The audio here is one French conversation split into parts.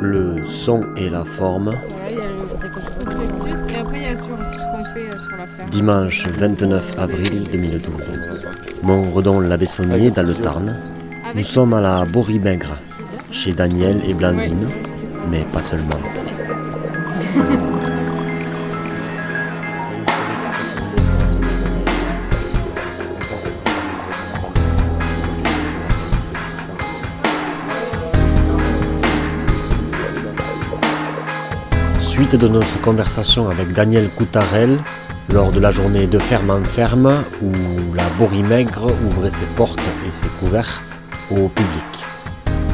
le son et la forme. Dimanche 29 avril 2012. Montredon la Bessonnier dans le Tarn. Nous sommes à la Boribègre, chez Daniel et Blandine, mais pas seulement. De notre conversation avec Daniel Coutarel lors de la journée de ferme en ferme où la Borimègre ouvrait ses portes et ses couverts au public.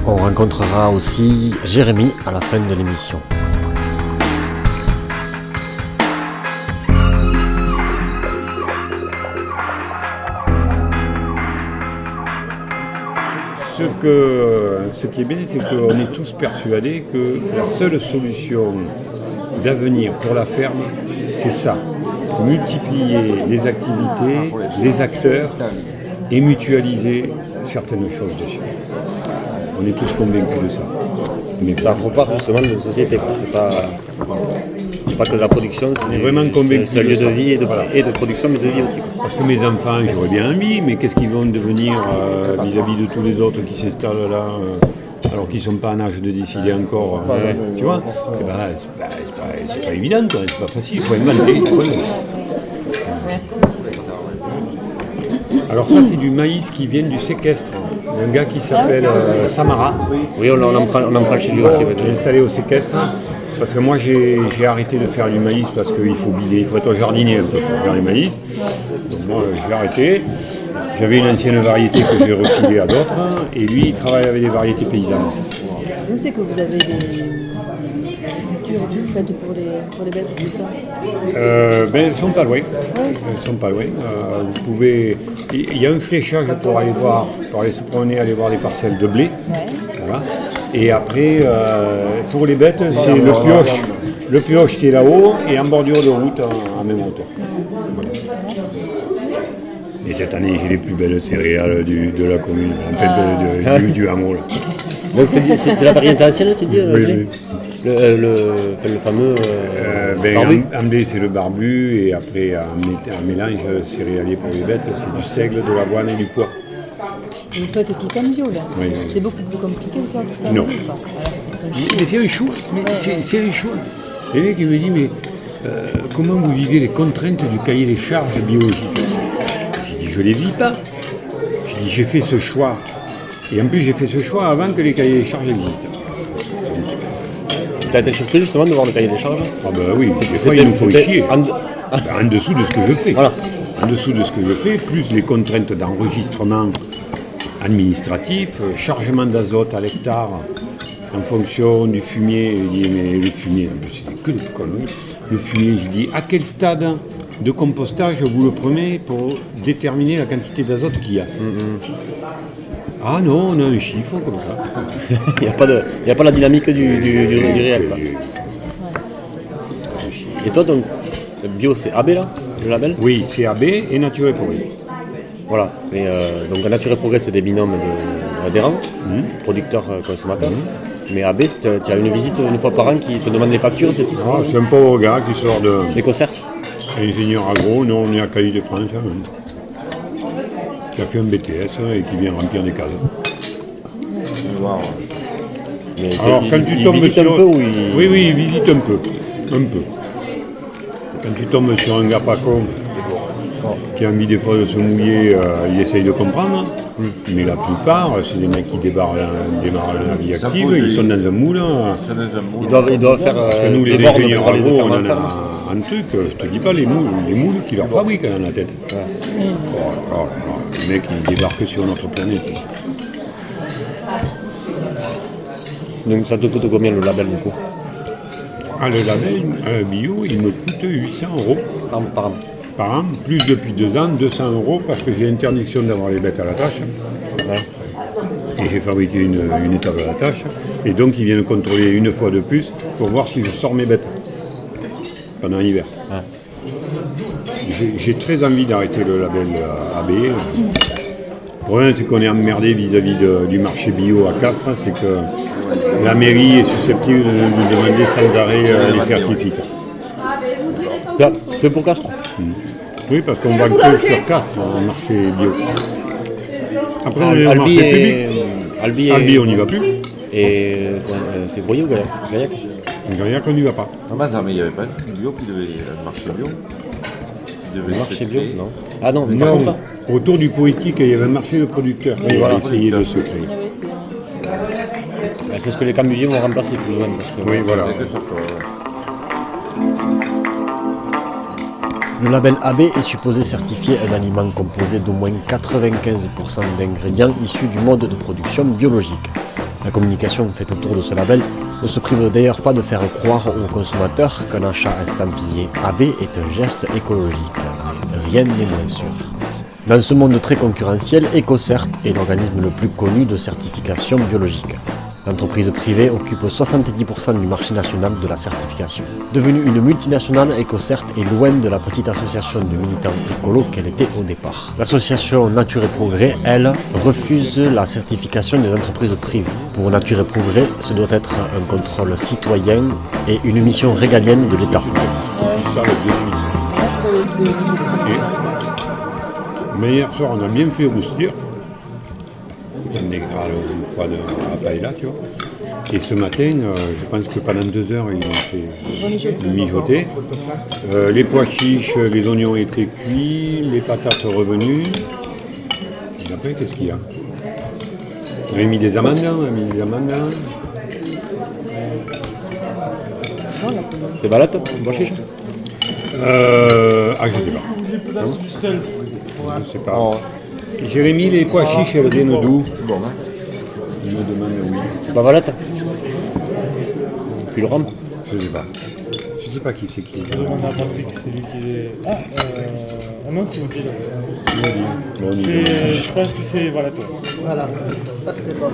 On rencontrera aussi Jérémy à la fin de l'émission. Ce, que, ce qui est bien, c'est qu'on est tous persuadés que la seule solution d'avenir pour la ferme, c'est ça. Multiplier les activités, les acteurs et mutualiser certaines choses dessus. On est tous convaincus de ça. Mais Ça repart justement de société. quoi. C'est pas, pas que de la production, c'est est vraiment convaincus c'est un lieu de vie et de, Voilà. et de production, mais de vie aussi. Parce que mes enfants, j'aurais bien envie, mais qu'est-ce qu'ils vont devenir euh, vis-à-vis de tous les autres qui s'installent là, euh, alors qu'ils ne sont pas en âge de décider encore euh, Tu vois C'est pas, c'est pas- pas- évident, c'est pas facile, il faut inventer. il faut inventer. Alors ça, c'est du maïs qui vient du séquestre. Un gars qui s'appelle euh, Samara, Oui, on, on en prend, on en prend chez lui aussi. est installé au séquestre. Parce que moi, j'ai arrêté de faire du maïs parce qu'il faut bider, il faut être jardinier un peu pour faire du maïs. Donc moi, j'ai arrêté. J'avais une ancienne variété que j'ai refilée à d'autres. Et lui, il travaille avec des variétés paysannes. Où c'est que vous avez des, cultures faites pour les, pour les bêtes tout ça Euh, ben, elles sont pas loin. Elles sont pas loin. Euh, vous pouvez. Il y a un fléchage pour aller voir, pour aller se promener, aller voir des parcelles de blé. Ouais. Voilà. Et après, euh, pour les bêtes, c'est le pioche. Le pioche qui est là-haut et en bordure de route en, en même hauteur. Voilà. Et cette année, j'ai les plus belles céréales du- de la commune, en fait, de- de- du, du hameau. là. Donc c'est, la variété ancienne, tu dis, euh, Oui, oui. le, euh, le, fameux euh, Euh, ben, blé, c'est le barbu, et après, en mélange céréalier pour les bêtes, c'est du seigle, de l'avoine et du pois. Vous faites tout en bio là Oui, oui. C'est beaucoup plus compliqué faire tout ça Non. Mais c'est un choix, mais c'est- un choix. Les mecs, ils me disent, mais euh, comment vous vivez les contraintes du cahier des charges biologiques? Je les vis pas. J'ai dit, j'ai fait ce choix. Et en plus, j'ai fait ce choix avant que les cahiers des charges existent. T'as été surpris justement de voir le cahier des charges? Ah ben oui, des fois, il nous faut chier. en- Ben, en dessous de ce que je fais. Voilà. En dessous de ce que je fais, plus les contraintes d'enregistrement administratif, euh, chargement d'azote à l'hectare en fonction du fumier. Je dis, mais le fumier, c'est que des conneries. Le fumier, je dis, à quel stade de compostage vous le prenez pour déterminer la quantité d'azote qu'il y a Ah non, on a un chiffre comme ça. Il n'y a, pas de- il y a pas la dynamique du, du, du- du réel. quoi. Et toi, donc, le bio, c'est AB là, le label? Oui, CAB et Nature et Progrès. Voilà. Et, euh, donc, Nature et Progrès, c'est des binômes de- d'adhérents, producteurs, euh, consommateurs. Mais AB, c'est- tu as une visite une fois par an qui te demande les factures, c'est tout Ah, c'est un pauvre gars qui sort de Les concerts? Ingénieur agro, nous on est à Cali de France, hein, qui a fait un BTS hein, et qui vient remplir des cases. Mais Alors il- quand tu il tombes visite sur... un peu ou il- Oui, oui, il visite un peu. Un peu. Quand tu tombes sur un gars pas con, qui a envie des fois de se mouiller, euh, il essaye de comprendre. Mais la plupart, c'est des mecs qui débarrent, la- démarrent la vie active, ils sont dans un moule. hein. Ils doivent, ils doivent faire Parce que euh, nous, les bornes ingénieurs agro, on en a un truc, euh, je te dis pas les moules, les moules qui leur fabriquent dans la tête. Oh, oh, oh, les mecs, ils débarquent sur notre planète. Donc ça te coûte combien le label du coup Ah, le label euh, bio, il me coûte 800 euros par, par an par an, plus depuis deux ans, 200 euros, parce que j'ai interdiction d'avoir les bêtes à la tâche. Ouais. Et j'ai fabriqué une, une étable à la tâche. Et donc, ils viennent contrôler une fois de plus pour voir si je sors mes bêtes pendant l'hiver. J'ai- J'ai très envie d'arrêter le label AB. Le problème, c'est qu'on est emmerdé vis-à-vis du marché bio à Castres, c'est que la mairie est susceptible de nous demander sans arrêt euh, les certificats. Là, que pour Castres Oui, parce qu'on va que sur Castres, en marché bio. Après, on est marché public. Albi. Albi, on n'y va plus. Et. euh, c'est Groyer ou Gaillac Gaillac Gaillac, on n'y va pas. Ah bah ça, mais il n'y avait pas de bio qui devait. Un marché bio. Qui devait marché bio. Non. Ah non, mais Non, autour du poétique, il y avait un marché de producteurs qui voilà. a essayé de se créer. euh, c'est ce que les cambusiers vont remplacer plus que- Oui, voilà. Le label AB est supposé certifier un aliment composé d'au moins 95% d'ingrédients issus du mode de production biologique. La communication faite autour de ce label ne se prive d'ailleurs pas de faire croire aux consommateurs qu'un achat estampillé AB est un geste écologique. Rien n'est moins sûr. Dans ce monde très concurrentiel, EcoCert est l'organisme le plus connu de certification biologique. L'entreprise privée occupe 70% du marché national de la certification. Devenue une multinationale, EcoCert est loin de la petite association de militants écolos qu'elle était au départ. L'association Nature et Progrès, elle, refuse la certification des entreprises privées. Pour Nature et Progrès, ce doit être un contrôle citoyen et une mission régalienne de l'État. Mais hier soir, on a bien fait roustir. Un gras, une fois de la paella, tu vois. Et ce matin, euh, je pense que pendant deux heures, ils ont fait mijoter. Euh, les pois chiches, les oignons étaient cuits, les patates revenues. Et après, qu'est-ce qu'il y a? On a mis des amandes, on a mis des amandes. C'est balade, chiche? Euh, ah, je sais pas. Je sais pas. Jérémy, les pois chiches, elles viennent d'où Il me demande oui. C'est pas valette Puis le rhum Je sais pas. Je sais pas qui c'est qui. On a Patrick, c'est lui qui est. Ah, euh... ah non, c'est Odile. Bon, C'est- va. Je pense que c'est Valato. Voilà, ça c'est bon.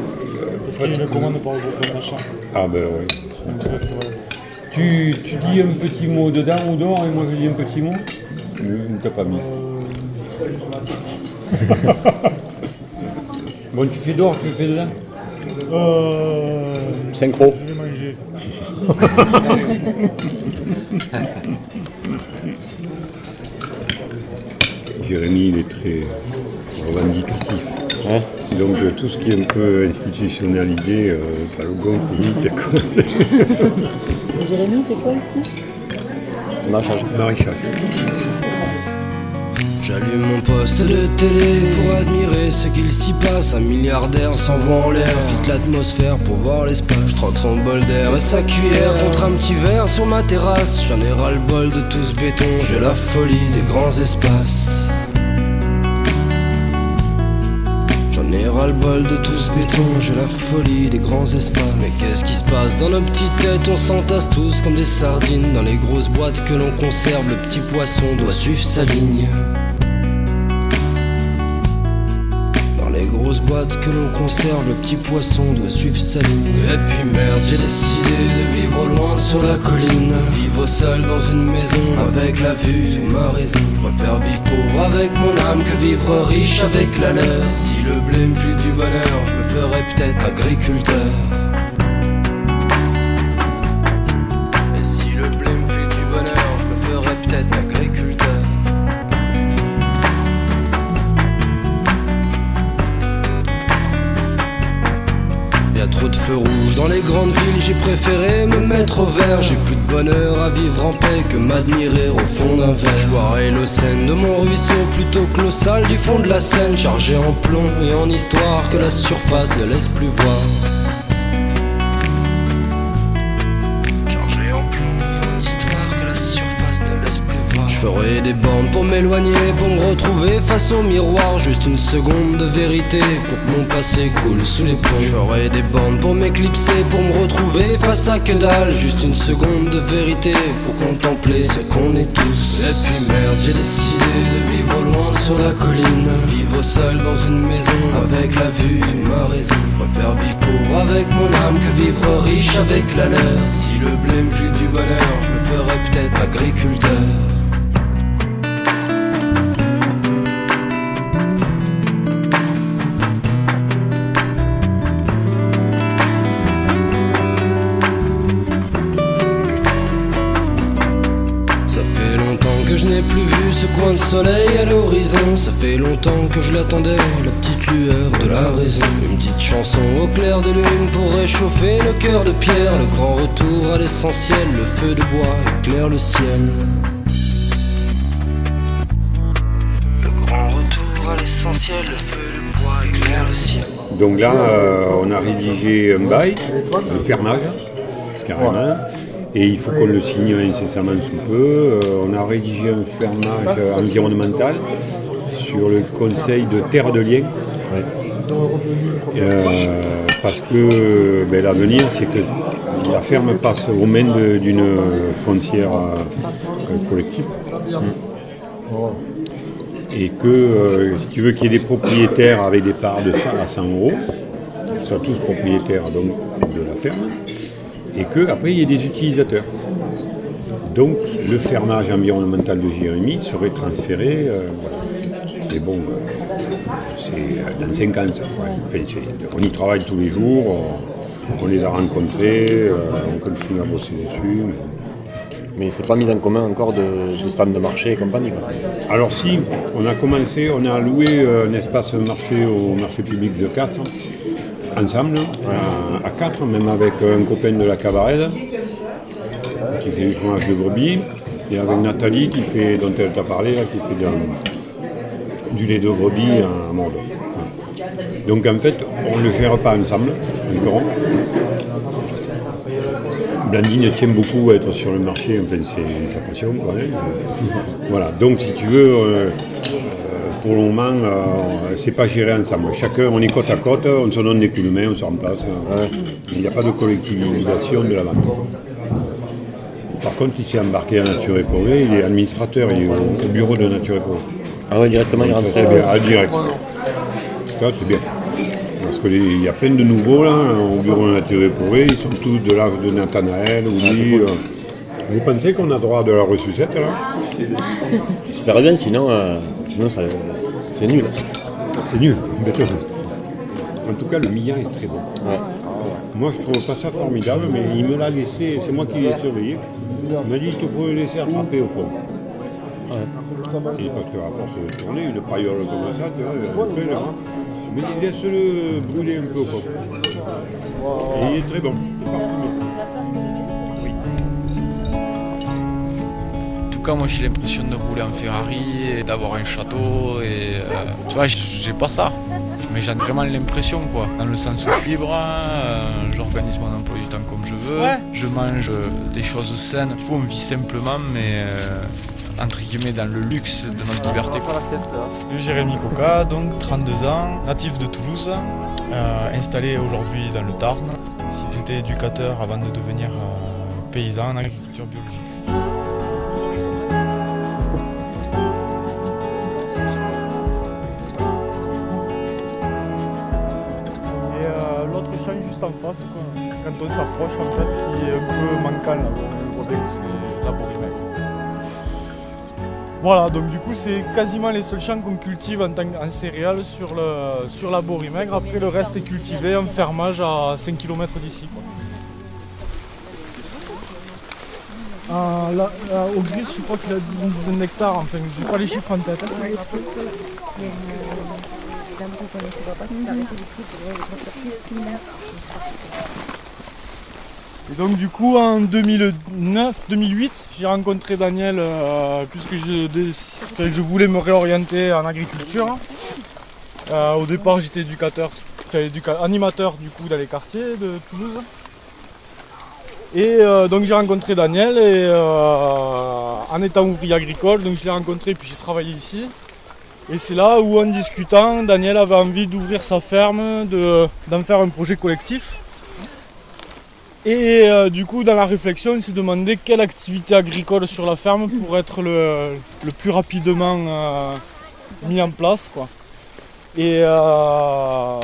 Parce qu'il y a une commande par le groupe d'achat. Ah ben oui. Donc. Tu, tu dis un petit mot dedans ou dehors et moi je dis un petit mot Ne t'as pas mis. bon, tu fais dehors, tu fais dedans Euh. Synchro. Je vais manger. Jérémy, il est très revendicatif. Ouais. Donc euh, tout ce qui est un peu institutionnalisé, euh, ça le gonfle vite. Jérémy, fait quoi ici? Maraîchage. Maraîchage. J'allume mon poste de télé pour admirer ce qu'il s'y passe. Un milliardaire s'envoie en l'air, quitte l'atmosphère pour voir l'espace. Je son bol d'air et sa cuillère contre un petit verre sur ma terrasse. J'en ai ras le bol de tout ce béton, j'ai la folie des grands espaces. J'en ai ras le bol de tout ce béton, j'ai la folie des grands espaces. Mais qu'est-ce qui se passe dans nos petites têtes? On s'entasse tous comme des sardines dans les grosses boîtes que l'on conserve. Le petit poisson doit suivre sa ligne. Que l'on conserve, le petit poisson doit suivre sa ligne. Et puis merde, j'ai décidé de vivre loin sur la colline. Vivre seul dans une maison avec la vue sur ma raison. Je préfère vivre pauvre avec mon âme que vivre riche avec la leur. Si le blé me du bonheur, je me ferais peut-être agriculteur. Dans les grandes villes, j'ai préféré me mettre au vert. J'ai plus de bonheur à vivre en paix que m'admirer au fond d'un verre. Je boirai le Seine de mon ruisseau plutôt que l'eau du fond de la Seine, chargé en plomb et en histoire que la surface ne laisse plus voir. Ferai des bandes pour m'éloigner, pour me retrouver face au miroir. Juste une seconde de vérité pour que mon passé coule sous les ponts. Ferai des bandes pour m'éclipser, pour me retrouver face à que dalle. Juste une seconde de vérité pour contempler ce qu'on est tous. Et puis merde, j'ai décidé de vivre loin sur la colline. Vivre seul dans une maison avec la vue ma raison. Je préfère vivre pauvre avec mon âme que vivre riche avec la leur. Si le blé me du bonheur, je me ferais peut-être agriculteur. Soleil à l'horizon. Ça fait longtemps que je l'attendais, la petite lueur de la raison. Une petite chanson au clair de lune pour réchauffer le cœur de pierre. Le grand retour à l'essentiel, le feu de bois éclaire le ciel. Le grand retour à l'essentiel, le feu de bois éclaire le ciel. Donc là, euh, on a rédigé un bail, un fermage, carrément. Et il faut qu'on le signe incessamment sous peu. Euh, on a rédigé un fermage environnemental sur le conseil de terre de lien. Euh, parce que ben, l'avenir, c'est que la ferme passe aux mains d'une foncière euh, collective. Et que si tu veux qu'il y ait des propriétaires avec des parts de 100 à 100 euros, qu'ils soient tous propriétaires donc, de la ferme, et qu'après il y ait des utilisateurs. Donc le fermage environnemental de Jérémy serait transféré, euh, voilà. mais bon, euh, c'est euh, dans 5 ans ça. ouais. Enfin, on y travaille tous les jours, on, on les a rencontrés, euh, on continue à bosser dessus. mais- Mais c'est pas mis en commun encore de, de stand de marché et compagnie. quoi. Alors si, on a commencé, on a loué euh, un espace marché au marché public de 4, ensemble, à, 4, même avec un copain de la Cabarelle, qui fait du fromage de brebis, et avec Nathalie, qui fait, dont elle t'a parlé, là, qui fait du lait de brebis à mode. Donc en fait, on ne le gère pas ensemble, encore. Blandine tient beaucoup à être sur le marché, enfin c'est sa passion même. Voilà, donc si tu veux, euh, euh, pour le moment, euh, c'est pas géré ensemble. Chacun, on est côte à côte, on se donne des coups de main, on se remplace. Il n'y a pas de collectivisation de la vente. Par contre, il s'est embarqué à Nature et Progrès, il est administrateur, il est au, au bureau de Nature et Progrès. Ah ouais, directement, il rentre. Très bien, à direct. Ça, c'est bien. Parce qu'il y a plein de nouveaux là, au bureau de Nature et Progrès, ils sont tous de l'âge de Nathanaël, Ouli. euh. Vous pensez qu'on a droit de la ressucette là? J'espère bien, sinon, euh, sinon ça- c'est nul. C'est nul, bêtement. En tout cas, le milliard est très bon. Ouais. Moi, je trouve pas ça formidable, mais il me l'a laissé, c'est moi qui l'ai surveillé. Il m'a dit il te faut le laisser attraper au fond. Et parce qu'à force de tourner, une paillole comme ça, tu vois, mais il laisse-le brûler un peu au fond. Et il est très bon, cas, moi j'ai l'impression de rouler en Ferrari et d'avoir un château. Et euh, tu vois, j'ai pas ça. Mais j'ai vraiment l'impression, quoi. Dans le sens où je suis libre, euh, j'organise mon emploi du temps comme je veux. Je mange euh, des choses saines. On vit simplement, mais euh, entre guillemets dans le luxe de notre liberté. Jérémy Coca, donc 32 ans, natif de Toulouse, euh, installé aujourd'hui dans le Tarn. J'étais éducateur avant de devenir euh, paysan en agriculture biologique. Quand on s'approche, en fait, qui est un peu manquant, là, on voit que c'est la. Voilà, donc du coup, c'est quasiment les seuls champs qu'on cultive en, céréales sur, le, sur la Borimègre. Après, le reste est cultivé en fermage à 5 km d'ici. Ah, là, au gris, je crois qu'il a une dizaine d'hectares, enfin, j'ai pas les chiffres en tête. Et donc du coup en 2009-2008 j'ai rencontré Daniel euh, puisque je, je voulais me réorienter en agriculture. Euh, au départ j'étais éducateur, animateur du coup dans les quartiers de Toulouse. Et euh, donc j'ai rencontré Daniel et en étant ouvrier agricole, donc je l'ai rencontré puis j'ai travaillé ici. Et c'est là où en discutant, Daniel avait envie d'ouvrir sa ferme, de- d'en faire un projet collectif. Et euh, du coup, dans la réflexion, il s'est demandé quelle activité agricole sur la ferme pourrait être le, le plus rapidement euh, mis en place. Quoi. Et, euh,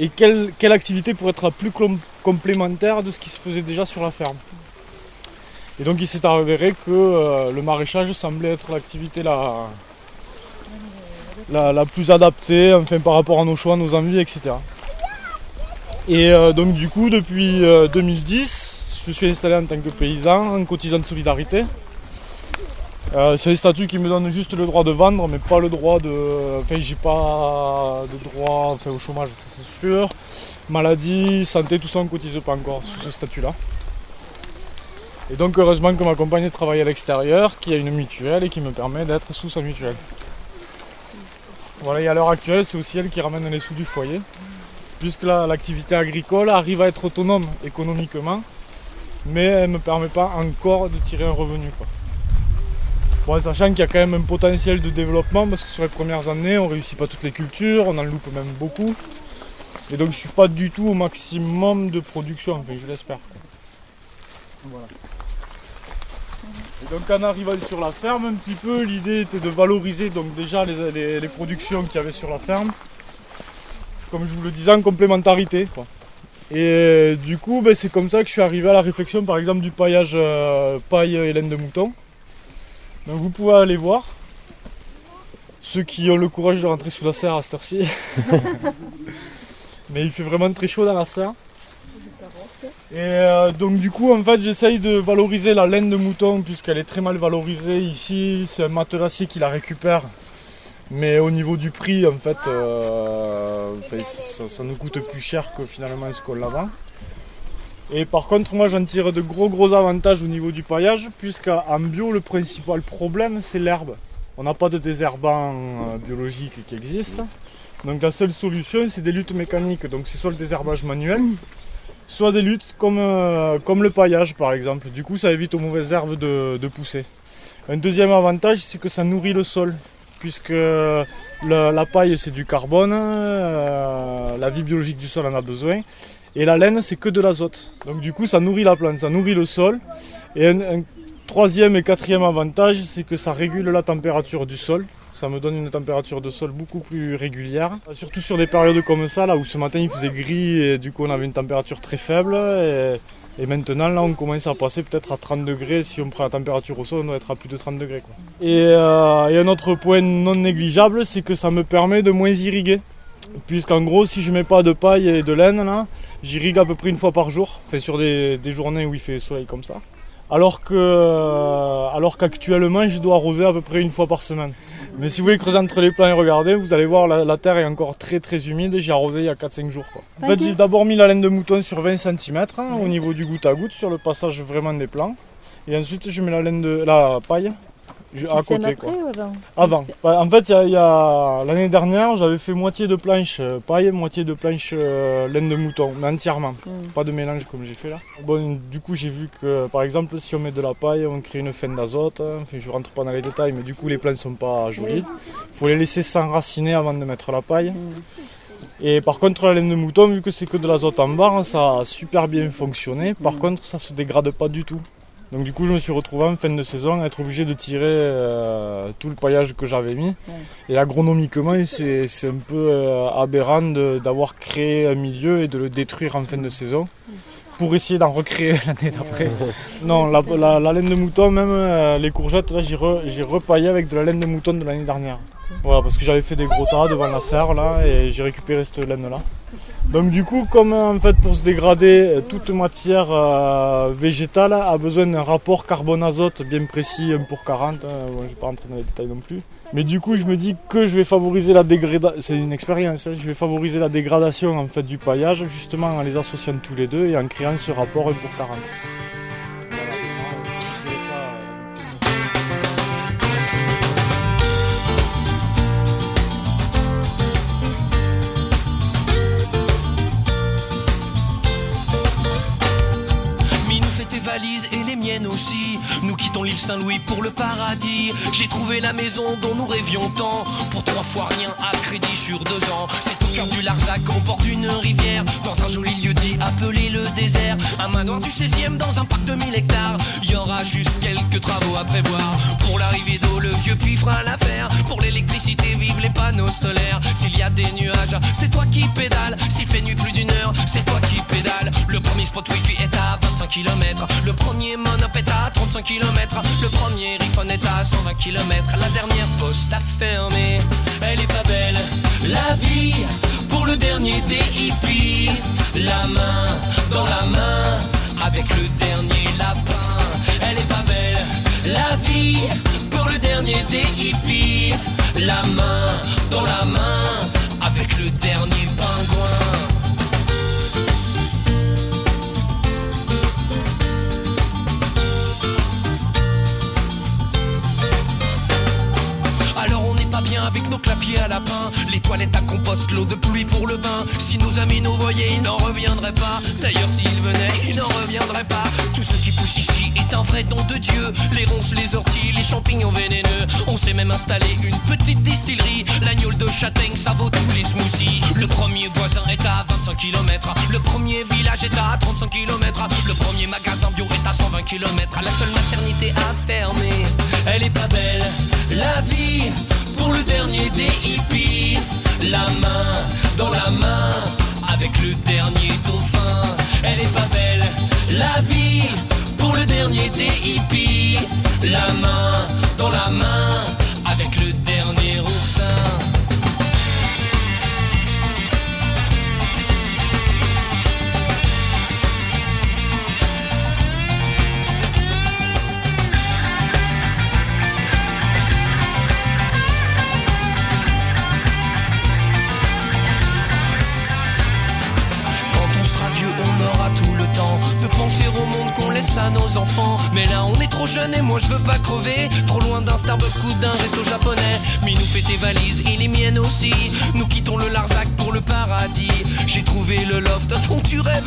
et quelle, quelle activité pourrait être la plus com- complémentaire de ce qui se faisait déjà sur la ferme. Et donc il s'est avéré que euh, le maraîchage semblait être l'activité la, la, plus adaptée enfin, par rapport à nos choix, nos envies, etc. Et euh, donc du coup, depuis euh, 2010, je suis installé en tant que paysan, en cotisant de solidarité. Euh, c'est un statut qui me donne juste le droit de vendre, mais pas le droit de. Enfin, j'ai pas de droit au chômage, c'est sûr. Maladie, santé, tout ça, on ne cotise pas encore sous ce statut-là. Et donc, heureusement que ma compagne travaille à l'extérieur, qui a une mutuelle et qui me permet d'être sous sa mutuelle. Voilà, et à l'heure actuelle, c'est aussi elle qui ramène les sous du foyer, puisque l'activité agricole arrive à être autonome économiquement, mais elle ne me permet pas encore de tirer un revenu. Bon, sachant qu'il y a quand même un potentiel de développement, parce que sur les premières années, on ne réussit pas toutes les cultures, on en loupe même beaucoup. Et donc je suis pas du tout au maximum de production, je l'espère. Voilà. Donc en arrivant sur la ferme un petit peu, l'idée était de valoriser donc déjà les, productions qu'il y avait sur la ferme. Comme je vous le disais, en complémentarité. Et euh, du coup, ben, c'est comme ça que je suis arrivé à la réflexion par exemple du paillage euh, paille et laine de mouton. Donc vous pouvez aller voir. Ceux qui ont le courage de rentrer sous la serre à cette heure-ci. Mais il fait vraiment très chaud dans la serre. Et euh, donc du coup en fait j'essaye de valoriser la laine de mouton puisqu'elle est très mal valorisée ici. C'est un matelassier qui la récupère. Mais au niveau du prix en fait euh, ça, nous coûte plus cher que finalement ce qu'on la vend. Et par contre, moi j'en tire de gros gros avantages au niveau du paillage, puisqu'en bio, le principal problème c'est l'herbe. On n'a pas de désherbant euh, biologique qui existe. Donc la seule solution c'est des luttes mécaniques. Donc c'est soit le désherbage manuel, soit des luttes comme, euh, comme le paillage par exemple. Du coup ça évite aux mauvaises herbes de, pousser. Un deuxième avantage c'est que ça nourrit le sol. Puisque la, paille c'est du carbone, euh, la vie biologique du sol en a besoin. Et la laine, c'est que de l'azote. Donc du coup, ça nourrit la plante, ça nourrit le sol. Et un, troisième et quatrième avantage, c'est que ça régule la température du sol. Ça me donne une température de sol beaucoup plus régulière. Surtout sur des périodes comme ça, là où ce matin il faisait gris et du coup on avait une température très faible. Et, maintenant là on commence à passer peut-être à 30 degrés. Si on prend la température au sol, on doit être à plus de 30 degrés. Euh, et un autre point non négligeable, c'est que ça me permet de moins irriguer. Puisqu'en gros, si je mets pas de paille et de laine, là, j'irrigue à peu près une fois par jour, enfin, sur des, journées où il fait soleil comme ça. Alors que, alors qu'actuellement, je dois arroser à peu près une fois par semaine. Mais si vous voulez creuser entre les plants et regarder, vous allez voir la, la terre est encore très très humide. J'ai arrosé il y a 4-5 jours. En fait, j'ai d'abord mis la laine de mouton sur 20 cm hein, au niveau du goutte à goutte sur le passage vraiment des plants. Et ensuite, je mets la laine de la paille à côté. Quoi. avant bah, En fait, il y a, l'année dernière, j'avais fait moitié de planche euh, paille, moitié de planche euh, laine de mouton, mais entièrement. Hmm. Pas de mélange comme j'ai fait là. Bon, du coup, j'ai vu que, par exemple, si on met de la paille, on crée une fin d'azote. Enfin, je rentre pas dans les détails, mais du coup, les plantes sont pas jolies. Il faut les laisser s'enraciner avant de mettre la paille. Hmm. Et par contre, la laine de mouton, vu que c'est que de l'azote en barre, ça a super bien fonctionné. Par hmm. contre, ça se dégrade pas du tout. Donc du coup je me suis retrouvé en fin de saison à être obligé de tirer euh, tout le paillage que j'avais mis. Et agronomiquement c'est un peu euh, aberrant d'avoir créé un milieu et de le détruire en fin de saison pour essayer d'en recréer l'année d'après. non, la, laine de mouton, même euh, les courgettes, là j'ai repaillé avec de la laine de mouton de l'année dernière. Voilà, parce que j'avais fait des gros tas devant la serre là et j'ai récupéré cette laine là. Donc du coup, comme en fait pour se dégrader, toute matière euh, végétale a besoin d'un rapport carbone-azote bien précis, 1 pour 40, hein, je ne vais pas rentrer dans les détails non plus. Mais du coup, je me dis que je vais favoriser la dégradation, c'est une expérience, hein. je vais favoriser la dégradation en fait du paillage justement en les associant tous les deux et en créant ce rapport 1 pour 40. Saint-Louis pour le paradis. J'ai trouvé la maison dont nous rêvions tant. Pour trois fois rien à crédit sur deux ans. C'est au cœur du Larzac, au bord d'une rivière. Dans un joli lieu dit appelé le désert. Un manoir du 16e dans un parc de 1000 hectares. Il y aura juste quelques travaux à prévoir. Pour l'arrivée d'eau, le vieux puits fera l'affaire. Pour l'électricité, S'il y a des nuages, c'est toi qui pédales. S'il fait nuit plus d'une heure, c'est toi qui pédales. Le premier spot wifi est à 25 km. Le premier monop est à 35 km. Le premier iPhone est à 120 km. La dernière poste a fermé. Elle est pas belle, la vie pour le dernier DIP. La main dans la main avec le dernier lapin. Elle est pas belle, la vie pour dernier des hippies. La main dans la main avec le dernier pingouin. Avec nos clapiers à lapin Les toilettes à compost, l'eau de pluie pour le bain. Si nos amis nous voyaient, ils n'en reviendraient pas. D'ailleurs s'ils venaient, ils n'en reviendraient pas. Tout ce qui pousse ici est un vrai don de Dieu. Les ronces, les orties, les champignons vénéneux. On s'est même installé une petite distillerie. L'agnole de châtaigne, ça vaut tous les smoothies. Le premier voisin est à 25 km Le premier village est à 35 km Le premier magasin bio est à 120 km La seule maternité a fermé Elle est pas belle, la vie pour le dernier des hippies. La main dans la main avec le dernier dauphin. Elle est pas belle, la vie pour le dernier des hippies. La main dans la main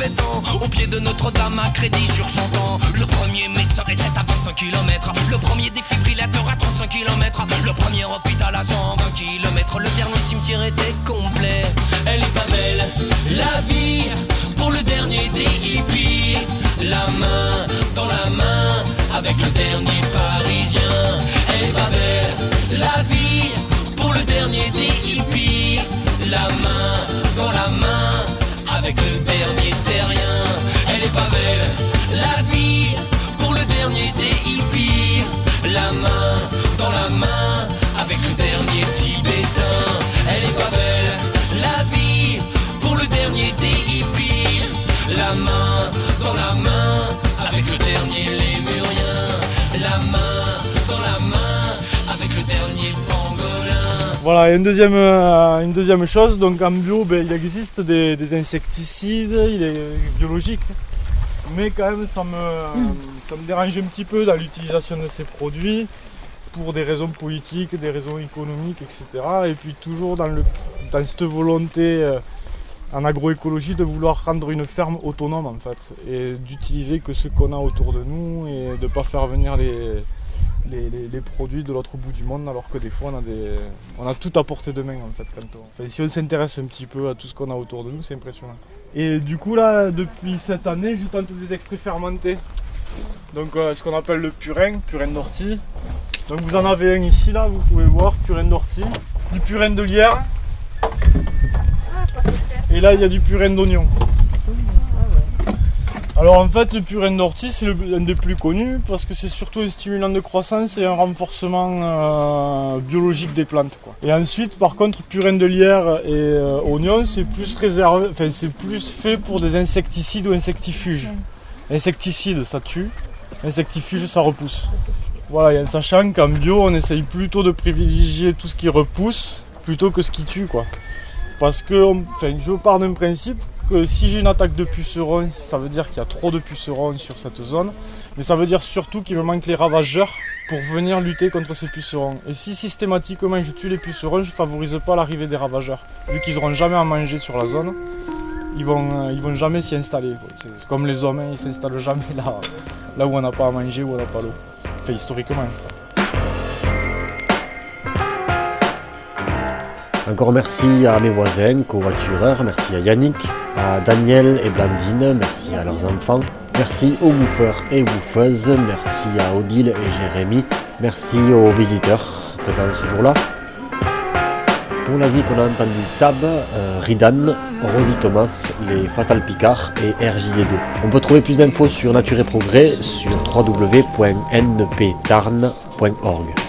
Au pied de Notre-Dame à crédit sur 100 ans. Le premier médecin était à 25 km. Le premier défibrillateur à 35 km. Le premier hôpital à 120 km. Le dernier cimetière était complet. Voilà, et une deuxième, euh, une deuxième chose, donc en bio, ben, il existe des, des insecticides, il est biologique, mais quand même ça me, ça me dérange un petit peu dans l'utilisation de ces produits pour des raisons politiques, des raisons économiques, etc. Et puis toujours dans, le, dans cette volonté euh, en agroécologie de vouloir rendre une ferme autonome en fait, et d'utiliser que ce qu'on a autour de nous et de ne pas faire venir les, les, produits de l'autre bout du monde alors que des fois on a, des, on a tout à portée de main en fait quand si on s'intéresse un petit peu à tout ce qu'on a autour de nous c'est impressionnant. Et du coup là depuis cette année je tente des extraits fermentés. Donc euh, ce qu'on appelle le purin, purin d'ortie. Donc vous en avez un ici là, vous pouvez voir, purin d'ortie, du purin de lierre. Et là il y a du purin d'oignon. Alors en fait le purin d'ortie c'est l'un des plus connus parce que c'est surtout un stimulant de croissance et un renforcement euh, biologique des plantes. quoi. Et ensuite par contre purin de lierre et euh, oignon c'est plus réservé, enfin c'est plus fait pour des insecticides ou insectifuges. Insecticide ça tue, insectifuge ça repousse. Voilà, et en sachant qu'en bio on essaye plutôt de privilégier tout ce qui repousse plutôt que ce qui tue quoi. Parce que enfin, je pars d'un principe si j'ai une attaque de pucerons, ça veut dire qu'il y a trop de pucerons sur cette zone. Mais ça veut dire surtout qu'il me manque les ravageurs pour venir lutter contre ces pucerons. Et si systématiquement je tue les pucerons, je favorise pas l'arrivée des ravageurs. Vu qu'ils n'auront jamais à manger sur la zone, ils vont, euh, ils vont jamais s'y installer. C'est comme les hommes, hein, ils s'installent jamais là, là où on n'a pas à manger, où on n'a pas l'eau. Enfin, historiquement. Encore merci à mes voisins, covoitureurs, merci à Yannick, à Daniel et Blandine, merci à leurs enfants, merci aux woofers et woofeuses, merci à Odile et Jérémy, merci aux visiteurs présents ce jour-là. Pour la on a entendu Tab, euh, Ridan, Rosie Thomas, les Fatal Picard et RJD2. On peut trouver plus d'infos sur Nature et Progrès sur www.nptarn.org.